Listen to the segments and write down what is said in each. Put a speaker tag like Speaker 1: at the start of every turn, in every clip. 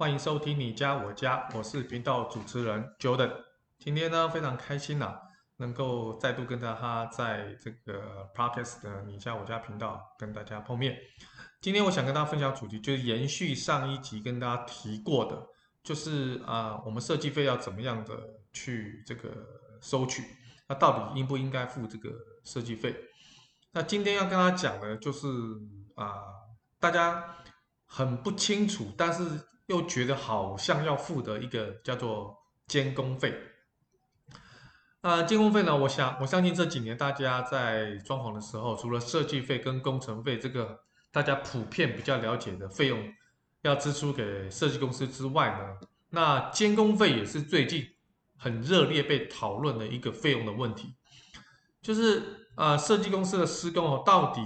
Speaker 1: 欢迎收听你家我家，我是频道主持人 Jordan。今天呢非常开心呐、啊，能够再度跟大家在这个 Podcast 的你家我家频道跟大家碰面。今天我想跟大家分享主题，就是延续上一集跟大家提过的，就是啊、我们设计费要怎么样的去这个收取？那到底应不应该付这个设计费？那今天要跟大家讲的，就是啊、大家很不清楚，但是又觉得好像要付的一个叫做监工费。呃，监工费呢，我想我相信这几年大家在装潢的时候，除了设计费跟工程费这个大家普遍比较了解的费用要支出给设计公司之外呢，那监工费也是最近很热烈被讨论的一个费用的问题，就是。啊，设计公司的施工哦，到底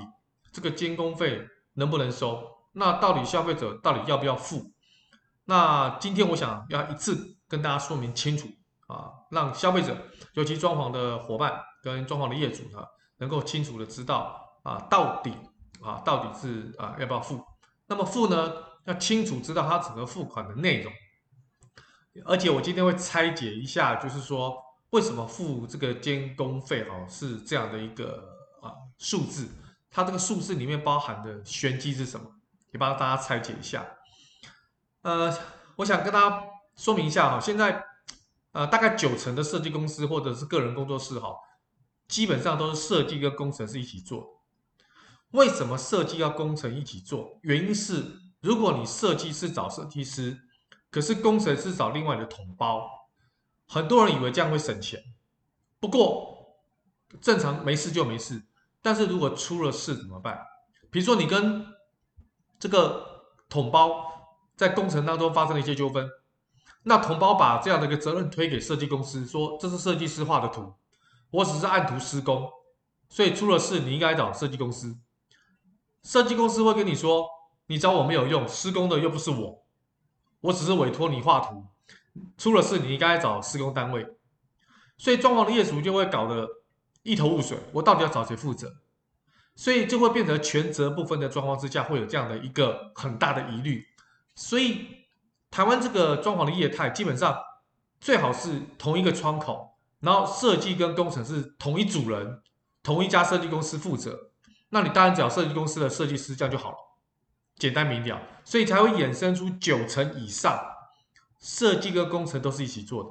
Speaker 1: 这个监工费能不能收？那到底消费者到底要不要付？那今天我想要一次跟大家说明清楚啊，让消费者，尤其装潢的伙伴跟装潢的业主呢，能够清楚的知道啊，到底啊，到底是啊要不要付？那么付呢，要清楚知道它整个付款的内容。而且我今天会拆解一下，就是说。为什么付这个监工费？哈，是这样的一个啊数字，它这个数字里面包含的玄机是什么？也帮大家拆解一下。呃，我想跟大家说明一下哈，现在呃大概九成的设计公司或者是个人工作室哈，基本上都是设计跟工程师一起做。为什么设计要工程一起做？原因是如果你设计师找设计师，可是工程师找另外的统包。很多人以为这样会省钱，不过正常没事就没事。但是如果出了事怎么办？比如说你跟这个统包在工程当中发生了一些纠纷，那同胞把这样的一个责任推给设计公司，说这是设计师画的图，我只是按图施工，所以出了事你应该找设计公司。设计公司会跟你说，你找我没有用，施工的又不是我，我只是委托你画图。出了事，你应该找施工单位，所以装潢的业主就会搞得一头雾水。我到底要找谁负责？所以就会变成权责不分的状况之下，会有这样的一个很大的疑虑。所以台湾这个装潢的业态，基本上最好是同一个窗口，然后设计跟工程是同一组人，同一家设计公司负责。那你当然找设计公司的设计师，这样就好了，简单明了。所以才会衍生出九成以上。设计跟工程都是一起做的，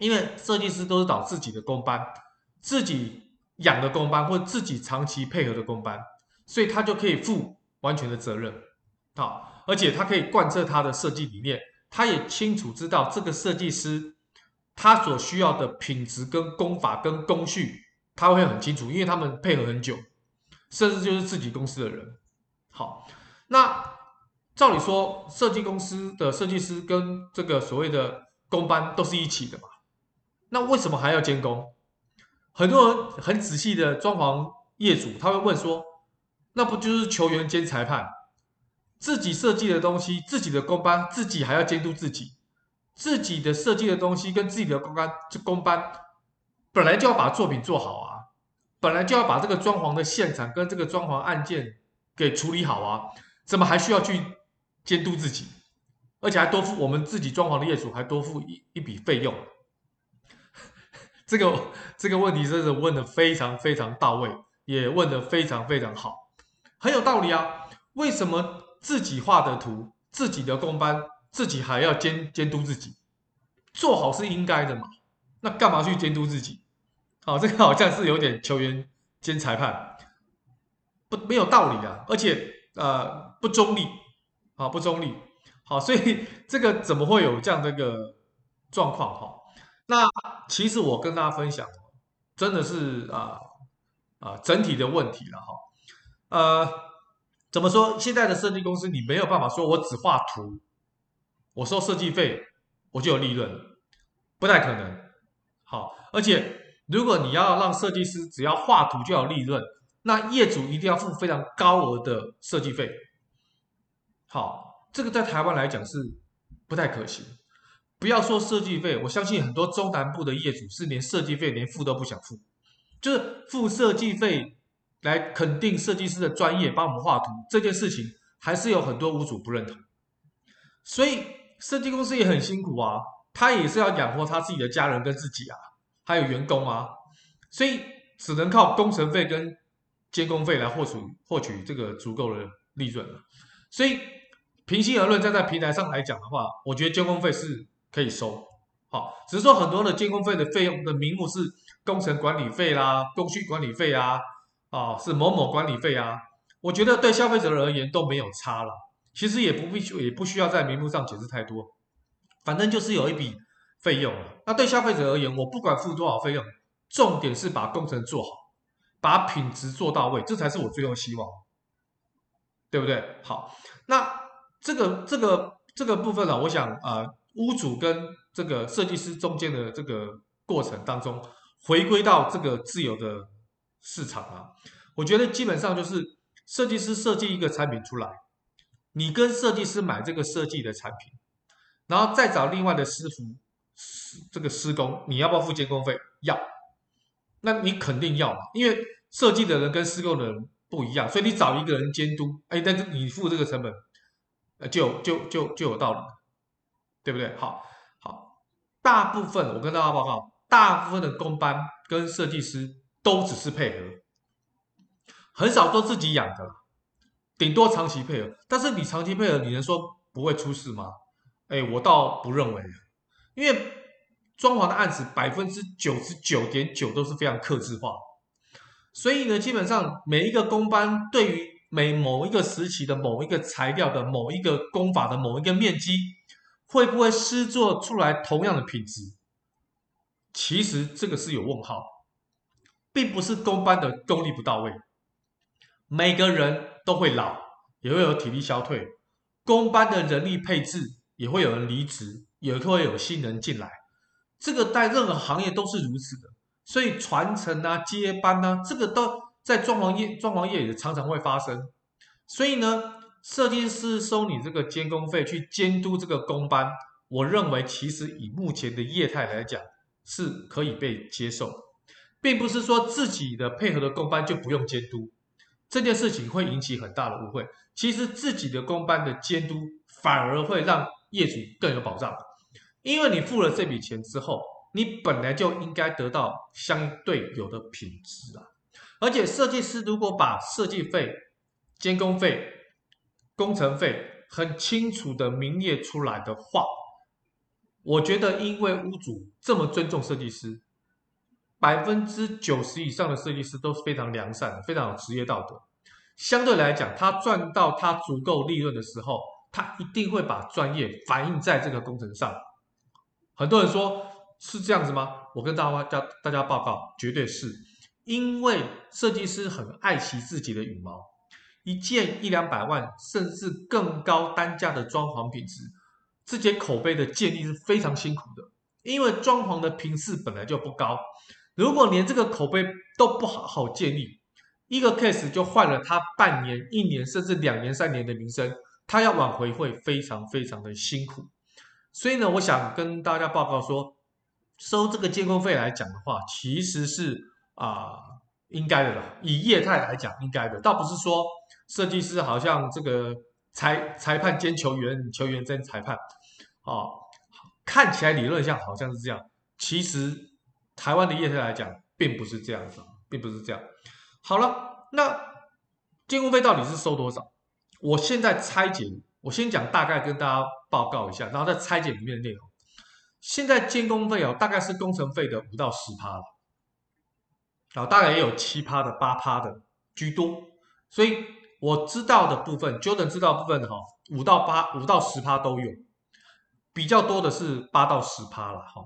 Speaker 1: 因为设计师都是找自己的工班，自己养的工班或自己长期配合的工班，所以他就可以负完全的责任，好，而且他可以贯彻他的设计理念，他也清楚知道这个设计师他所需要的品质跟工法跟工序，他会很清楚，因为他们配合很久，甚至就是自己公司的人，好，那。照理说，设计公司的设计师跟这个所谓的工班都是一起的嘛？那为什么还要监工？很多人很仔细的装潢业主，他会问说：“那不就是球员兼裁判？自己设计的东西，自己的工班，自己还要监督自己，自己的设计的东西跟自己的工班，这工班本来就要把作品做好啊，本来就要把这个装潢的现场跟这个装潢案件给处理好啊，怎么还需要去？”监督自己，而且还多付我们自己装潢的业主还多付一一笔费用，这个这个问题真是问的非常非常到位，也问的非常非常好，很有道理啊！为什么自己画的图、自己的工班、自己还要监监督自己？做好是应该的嘛？那干嘛去监督自己？好，这个好像是有点球员兼裁判，不没有道理啊，而且呃不中立。啊，不中立，好，所以这个怎么会有这样的一个状况？哈，那其实我跟大家分享，真的是啊啊整体的问题了哈。呃，怎么说？现在的设计公司你没有办法说我只画图，我收设计费我就有利润，不太可能。好，而且如果你要让设计师只要画图就有利润，那业主一定要付非常高额的设计费。好，这个在台湾来讲是不太可行。不要说设计费，我相信很多中南部的业主是连设计费连付都不想付，就是付设计费来肯定设计师的专业，帮我们画图这件事情，还是有很多屋主不认同。所以设计公司也很辛苦啊，他也是要养活他自己的家人跟自己啊，还有员工啊，所以只能靠工程费跟监工费来获取获取这个足够的利润了。所以平心而论，站在平台上来讲的话，我觉得监工费是可以收，好，只是说很多的监工费的费用的名目是工程管理费啦、工序管理费啊，啊是某某管理费啊，我觉得对消费者而言都没有差了。其实也不必，也不需要在名目上解释太多，反正就是有一笔费用了。那对消费者而言，我不管付多少费用，重点是把工程做好，把品质做到位，这才是我最后希望，对不对？好，那这个这个这个部分呢，我想啊、呃，屋主跟这个设计师中间的这个过程当中，回归到这个自由的市场啊，我觉得基本上就是设计师设计一个产品出来。你跟设计师买这个设计的产品，然后再找另外的师傅这个施工，你要不要付监工费？要，那你肯定要嘛，因为设计的人跟施工的人不一样，所以你找一个人监督，哎，但是你付这个成本，呃，就就就就有道理，对不对？好，好，大部分我跟大家报告，大部分的工班跟设计师都只是配合，很少做自己养的。顶多长期配合，但是你长期配合，你能说不会出事吗？哎，我倒不认为，因为装潢的案子百分之九十九点九都是非常克制化，所以呢，基本上每一个工班对于每某一个时期的某一个材料的某一个工法的某一个面积，会不会施作出来同样的品质？其实这个是有问号，并不是工班的功力不到位，每个人。都会老，也会有体力消退，工班的人力配置也会有人离职，也会有新人进来，这个在任何行业都是如此的，所以传承啊、接班啊，这个都在装潢业、装潢业也常常会发生。所以呢，设计师收你这个监工费去监督这个工班，我认为其实以目前的业态来讲是可以被接受，并不是说自己的配合的工班就不用监督。这件事情会引起很大的误会。其实自己的工班的监督反而会让业主更有保障，因为你付了这笔钱之后，你本来就应该得到相对有的品质啊。而且设计师如果把设计费、监工费、工程费很清楚的明列出来的话，我觉得因为屋主这么尊重设计师。百分之九十以上的设计师都是非常良善的，非常有职业道德。相对来讲，他赚到他足够利润的时候，他一定会把专业反映在这个工程上。很多人说是这样子吗？我跟大家大家报告，绝对是，因为设计师很爱惜自己的羽毛。一件一两百万甚至更高单价的装潢品质，这些口碑的建立是非常辛苦的，因为装潢的品质本来就不高。如果连这个口碑都不好好建立，一个 case 就换了他半年、一年，甚至两年、三年的名声，他要挽回会非常非常的辛苦。所以呢，我想跟大家报告说，收这个监控费来讲的话，其实是啊、呃、应该的啦。以业态来讲，应该的，倒不是说设计师好像这个裁裁判兼球员，球员兼裁判，哦，看起来理论上好像是这样，其实。台湾的业态来讲，并不是这样子，并不是这样。好了，那监工费到底是收多少？我现在拆解，我先讲大概跟大家报告一下，然后再拆解里面的内容。现在监工费哦，大概是工程费的五到十趴了，然后大概也有七趴的、八趴的居多。所以我知道的部分，Jordan 知道部分哈，五到八、五到十趴都有，比较多的是八到十趴了哈。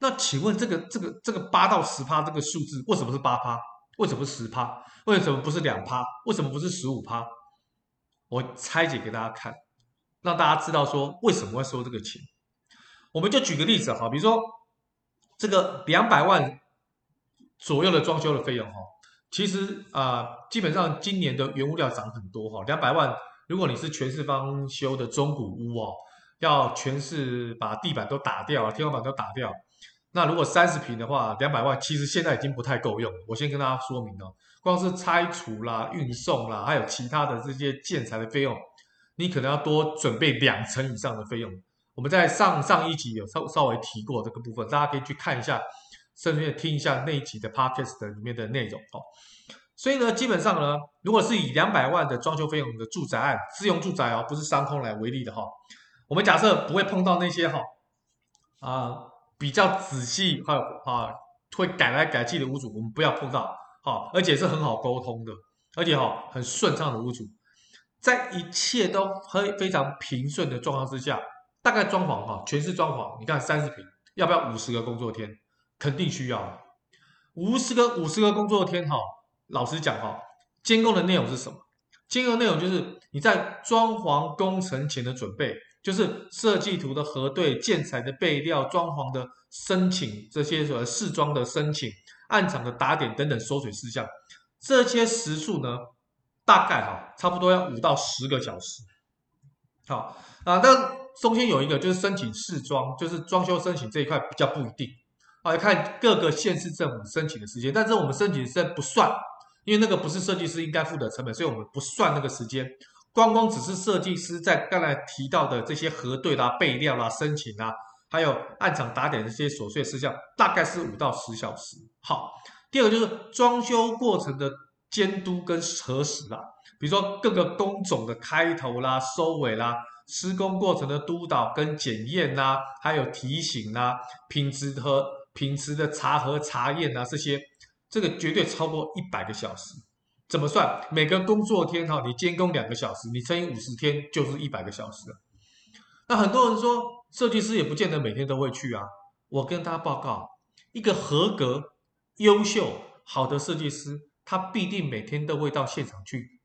Speaker 1: 那请问这个这个这个八到十趴这个数字为什么是八趴？为什么是十趴？为什么不是两趴？为什么不是十五趴？我拆解给大家看，让大家知道说为什么会收这个钱。我们就举个例子哈，比如说这个两百万左右的装修的费用哈，其实啊、基本上今年的原物料涨很多哈，两百万如果你是全四方修的中古屋哦，要全是把地板都打掉，天花板都打掉。那如果三十平的话，两百万其实现在已经不太够用。我先跟大家说明哦，光是拆除啦、运送啦，还有其他的这些建材的费用，你可能要多准备两成以上的费用我们在上上一集有稍稍微提过这个部分，大家可以去看一下，顺便听一下那一集的 podcast 里面的内容哦。所以呢，基本上呢，如果是以两百万的装修费用的住宅案，自用住宅哦，不是商空来为例的哈，我们假设不会碰到那些哈啊比较仔细还有啊会改来改去的屋主，我们不要碰到哈，而且是很好沟通的，而且哈很顺畅的屋主。在一切都很非常平顺的状况之下，大概装潢哈，全是装潢。你看三十平，要不要五十个工作天？肯定需要。五十个五十个工作天哈，老实讲哈，监工的内容是什么？监工内容就是你在装潢工程前的准备，就是设计图的核对、建材的备料、装潢的申请这些所谓试装的申请、案场的打点等等收水事项，这些时数呢？大概哈，差不多要五到十个小时。好啊，那中间有一个就是申请试装，就是装修申请这一块比较不一定啊，要看各个县市政府申请的时间。但是我们申请的时间不算，因为那个不是设计师应该付的成本，所以我们不算那个时间。光光只是设计师在刚才提到的这些核对啦、备料啦、申请啦，还有案场打点这些琐碎事项，大概是五到十小时。好，第二个就是装修过程的。监督跟核实啦，比如说各个工种的开头啦、收尾啦，施工过程的督导跟检验啦，还有提醒啦，品质和品质的查核查验啊，这些这个绝对超过一百个小时。怎么算？每个工作天哈，你监工两个小时，你乘以五十天就是一百个小时。那很多人说，设计师也不见得每天都会去啊。我跟他报告，一个合格、优秀、好的设计师。他必定每天都会到现场去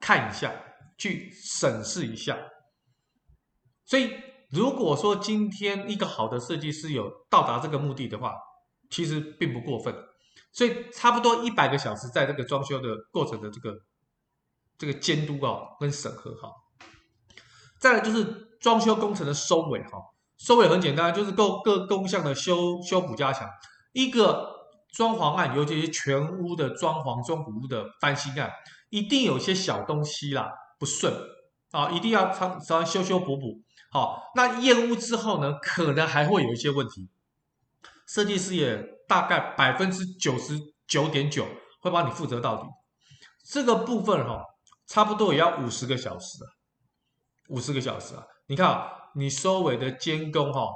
Speaker 1: 看一下，去审视一下。所以，如果说今天一个好的设计师有到达这个目的的话，其实并不过分。所以，差不多一百个小时在这个装修的过程的这个这个监督啊跟审核哈。再来就是装修工程的收尾哈，收尾很简单，就是各各工项的修修补加强一个。装潢案，尤其是全屋的装潢、中古屋的翻新案，一定有些小东西啦不顺啊，一定要常常修修补补。好，那验屋之后呢，可能还会有一些问题，设计师也大概百分之九十九点九会帮你负责到底。这个部分哈，差不多也要五十个小时啊，五十个小时啊。你看啊，你收尾的监工哈，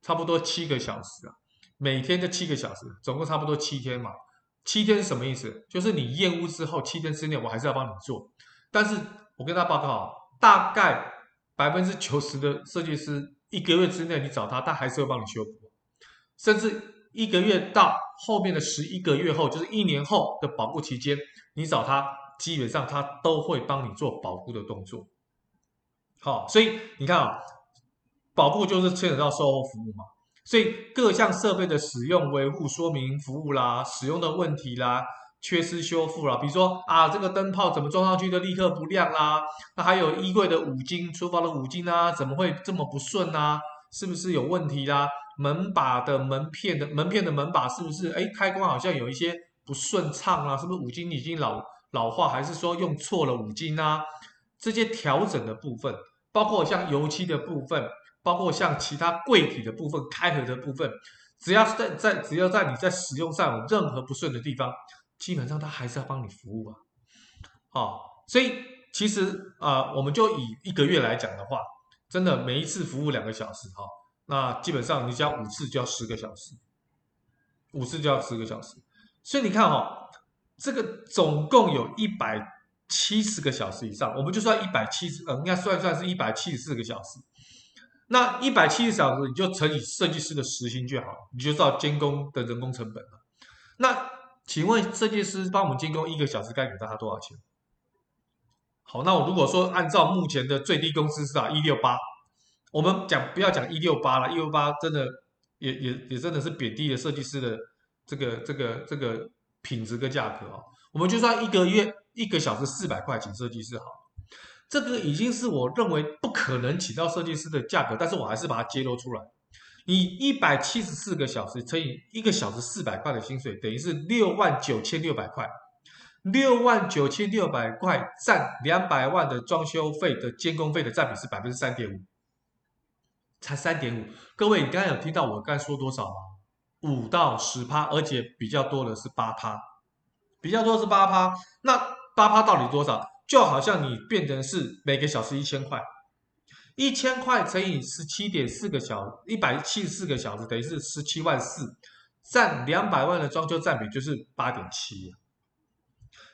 Speaker 1: 差不多七个小时啊。每天就七个小时，总共差不多七天嘛。七天是什么意思？就是你验屋之后七天之内，我还是要帮你做。但是我跟他报告，大概百分之九十的设计师一个月之内你找他，他还是会帮你修补。甚至一个月到后面的十一个月后，就是一年后的保固期间，你找他，基本上他都会帮你做保固的动作。好，所以你看啊，保固就是牵扯到售后服务嘛。所以各项设备的使用、维护说明服务啦，使用的问题啦，缺失修复啦，比如说啊，这个灯泡怎么装上去的立刻不亮啦？那还有衣柜的五金、厨房的五金啊，怎么会这么不顺啊？是不是有问题啦？门把的门片的门片的门把是不是哎开关好像有一些不顺畅啊？是不是五金已经老老化，还是说用错了五金啊？这些调整的部分，包括像油漆的部分。包括像其他柜体的部分、开合的部分，只要在在只要在你在使用上有任何不顺的地方，基本上他还是要帮你服务啊。好，所以其实啊、我们就以一个月来讲的话，真的每一次服务两个小时哈，那基本上你加五次就要十个小时，五次就要十个小时。所以你看哈，这个总共有一百七十个小时以上，我们就算一百七十，呃，应该算算是一百七十四个小时。那一百七十小时，你就乘以设计师的时薪就好，你就知道监工的人工成本了。那请问设计师帮我们监工一个小时该给他多少钱？好，那我如果说按照目前的最低工资是啊一六八，我们讲不要讲一六八了，一六八真的也也也真的是贬低了设计师的这个这个这个品质跟价格啊。我们就算一个月一个小时四百块钱设计师好。这个已经是我认为不可能请到设计师的价格，但是我还是把它揭露出来。你一百七十四个小时乘以一个小时四百块的薪水，等于是六万九千六百块。六万九千六百块占两百万的装修费的监工费的占比是百分之三点五。才三点五。各位，你刚才有听到我刚说多少吗？五到十趴，而且比较多的是八趴，比较多是八趴。那八趴到底多少？就好像你变成是每个小时一千块，一千块乘以十七点四个小，一百七十四个小时，等于是十七万四，占两百万的装修占比就是八点七。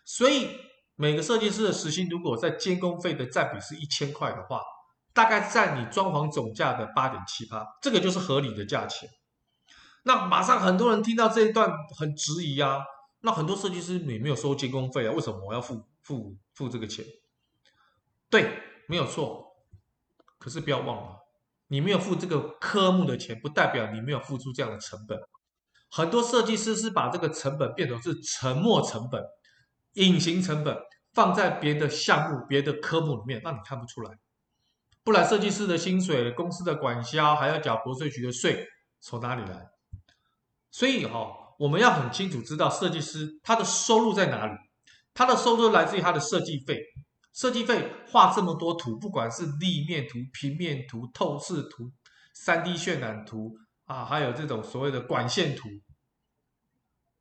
Speaker 1: 所以每个设计师的时薪，如果在监工费的占比是一千块的话，大概占你装潢总价的八点七趴，这个就是合理的价钱。那马上很多人听到这一段很质疑啊，那很多设计师你没有收监工费啊，为什么我要付付付这个钱？对，没有错。可是不要忘了，你没有付这个科目的钱，不代表你没有付出这样的成本。很多设计师是把这个成本变成是沉没成本、隐形成本，放在别的项目、别的科目里面，让你看不出来。不然，设计师的薪水、公司的管销，还要缴国税局的税，从哪里来？所以哈、哦，我们要很清楚知道设计师他的收入在哪里，他的收入来自于他的设计费。设计费画这么多图，不管是立面图、平面图、透视图、三 D 渲染图啊，还有这种所谓的管线图，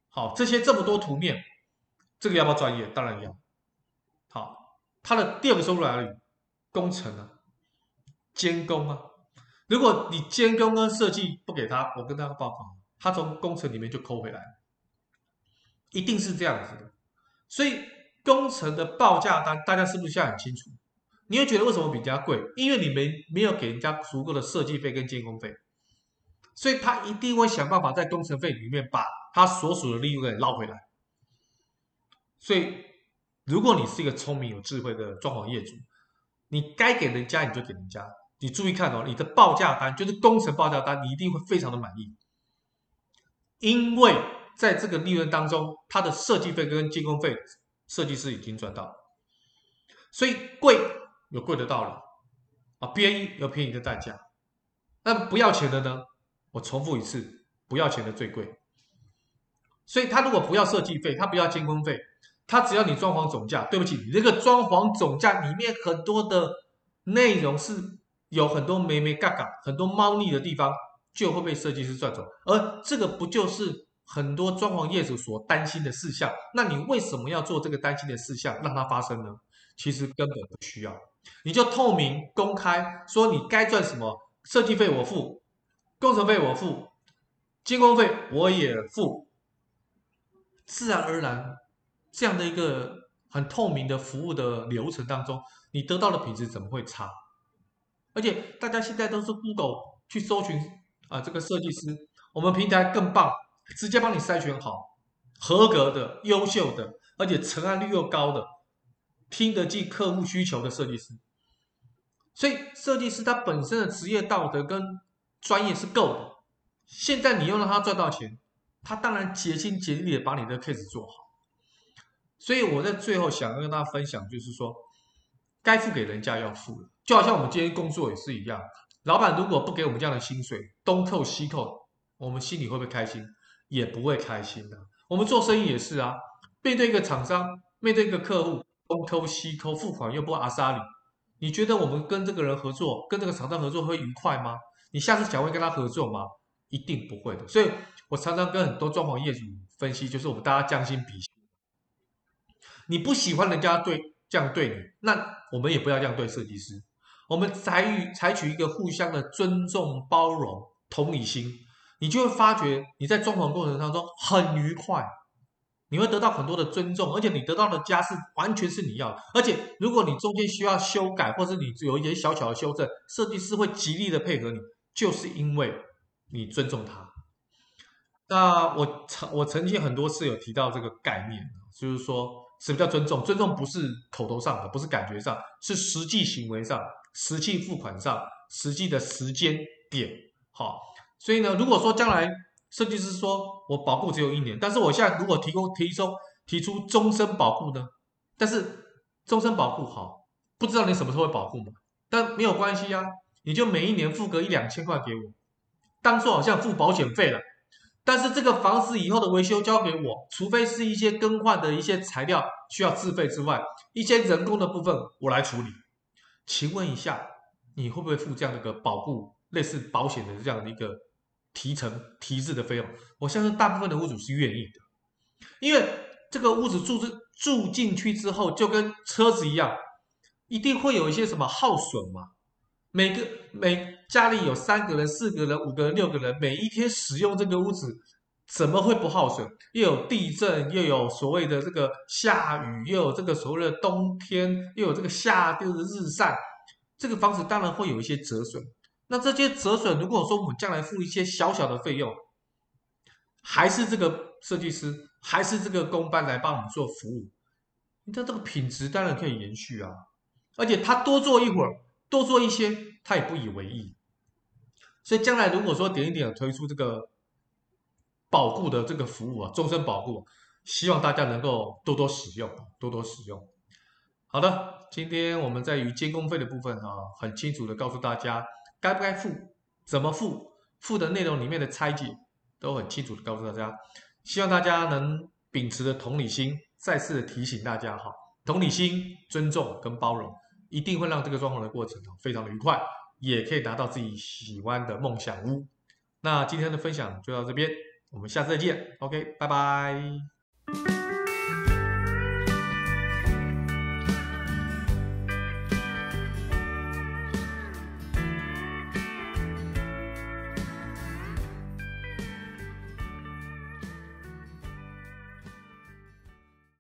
Speaker 1: 好，这些这么多图面，这个要不要专业？当然要。好，他的第二个收入来哪里？工程啊，监工啊。如果你监工跟设计不给他，我跟他报告。他从工程里面就抠回来，一定是这样子的。所以工程的报价单，大家是不是现在很清楚？你会觉得为什么比人家贵？因为你没没有给人家足够的设计费跟监工费，所以他一定会想办法在工程费里面把他所属的利润给捞回来。所以，如果你是一个聪明有智慧的装潢业主，你该给人家你就给人家。你注意看哦，你的报价单就是工程报价单，你一定会非常的满意。因为在这个利润当中，他的设计费跟监工费，设计师已经赚到，所以贵有贵的道理啊，便宜有便宜的代价。那不要钱的呢？我重复一次，不要钱的最贵。所以他如果不要设计费，他不要监工费，他只要你装潢总价。对不起，你这个装潢总价里面很多的内容是有很多眉眉角角，很多猫腻的地方。就会被设计师赚走，而这个不就是很多装潢业主所担心的事项？那你为什么要做这个担心的事项，让它发生呢？其实根本不需要，你就透明公开说你该赚什么，设计费我付，工程费我付，监工费我也付，自然而然，这样的一个很透明的服务的流程当中，你得到的品质怎么会差？而且大家现在都是 Google 去搜寻。啊，这个设计师，我们平台更棒，直接帮你筛选好合格的、优秀的，而且成案率又高的，听得进客户需求的设计师。所以，设计师他本身的职业道德跟专业是够的。现在你又让他赚到钱，他当然竭心竭力的把你的 case 做好。所以我在最后想要跟大家分享，就是说，该付给人家要付的，就好像我们今天工作也是一样。老板如果不给我们这样的薪水，东扣西扣，我们心里会不会开心？也不会开心的、我们做生意也是啊，面对一个厂商，面对一个客户，东扣西扣，付款又不阿萨里，你觉得我们跟这个人合作，跟这个厂商合作会愉快吗？你下次想会跟他合作吗？一定不会的。所以我常常跟很多装潢业主分析，就是我们大家将心比心。你不喜欢人家对这样对你，那我们也不要这样对设计师。我们采采取一个互相的尊重、包容、同理心，你就会发觉你在装潢过程当中很愉快，你会得到很多的尊重，而且你得到的家是完全是你要。而且如果你中间需要修改，或是你有一些小小的修正，设计师会极力的配合你，就是因为你尊重他。那我曾我曾经很多次有提到这个概念，就是说什么叫尊重？尊重不是口头上的，不是感觉上，是实际行为上。实际付款上，实际的时间点，好，所以呢，如果说将来设计师说我保固只有一年，但是我现在如果提供提出提出终身保固呢？但是终身保护好，不知道你什么时候会保护吗？但没有关系啊，你就每一年付个一两千块给我，当做好像付保险费了。但是这个房子以后的维修交给我，除非是一些更换的一些材料需要自费之外，一些人工的部分我来处理。请问一下，你会不会付这样的一个保护类似保险的这样的一个提成提质的费用，我相信大部分的屋主是愿意的，因为这个屋子住住住进去之后，就跟车子一样，一定会有一些什么耗损嘛。每个每家里有三个人、四个人、五个人、六个人，每一天使用这个屋子，怎么会不耗损？又有地震，又有所谓的这个下雨，又有这个所谓的冬天，又有这个夏天的日晒，这个房子当然会有一些折损。那这些折损，如果说我们将来付一些小小的费用，还是这个设计师，还是这个工班来帮我们做服务，你看这个品质当然可以延续啊，而且他多做一会儿。多做一些，他也不以为意。所以将来如果说点一点推出这个保固的这个服务啊，终身保固，希望大家能够多多使用，多多使用。好的，今天我们在于监工费的部分啊，很清楚的告诉大家该不该付，怎么付，付的内容里面的拆解都很清楚的告诉大家。希望大家能秉持着同理心，再次的提醒大家哈，同理心、尊重跟包容。一定会让这个装潢的过程非常的愉快，也可以拿到自己喜欢的梦想屋。那今天的分享就到这边，我们下次再见。OK，拜拜。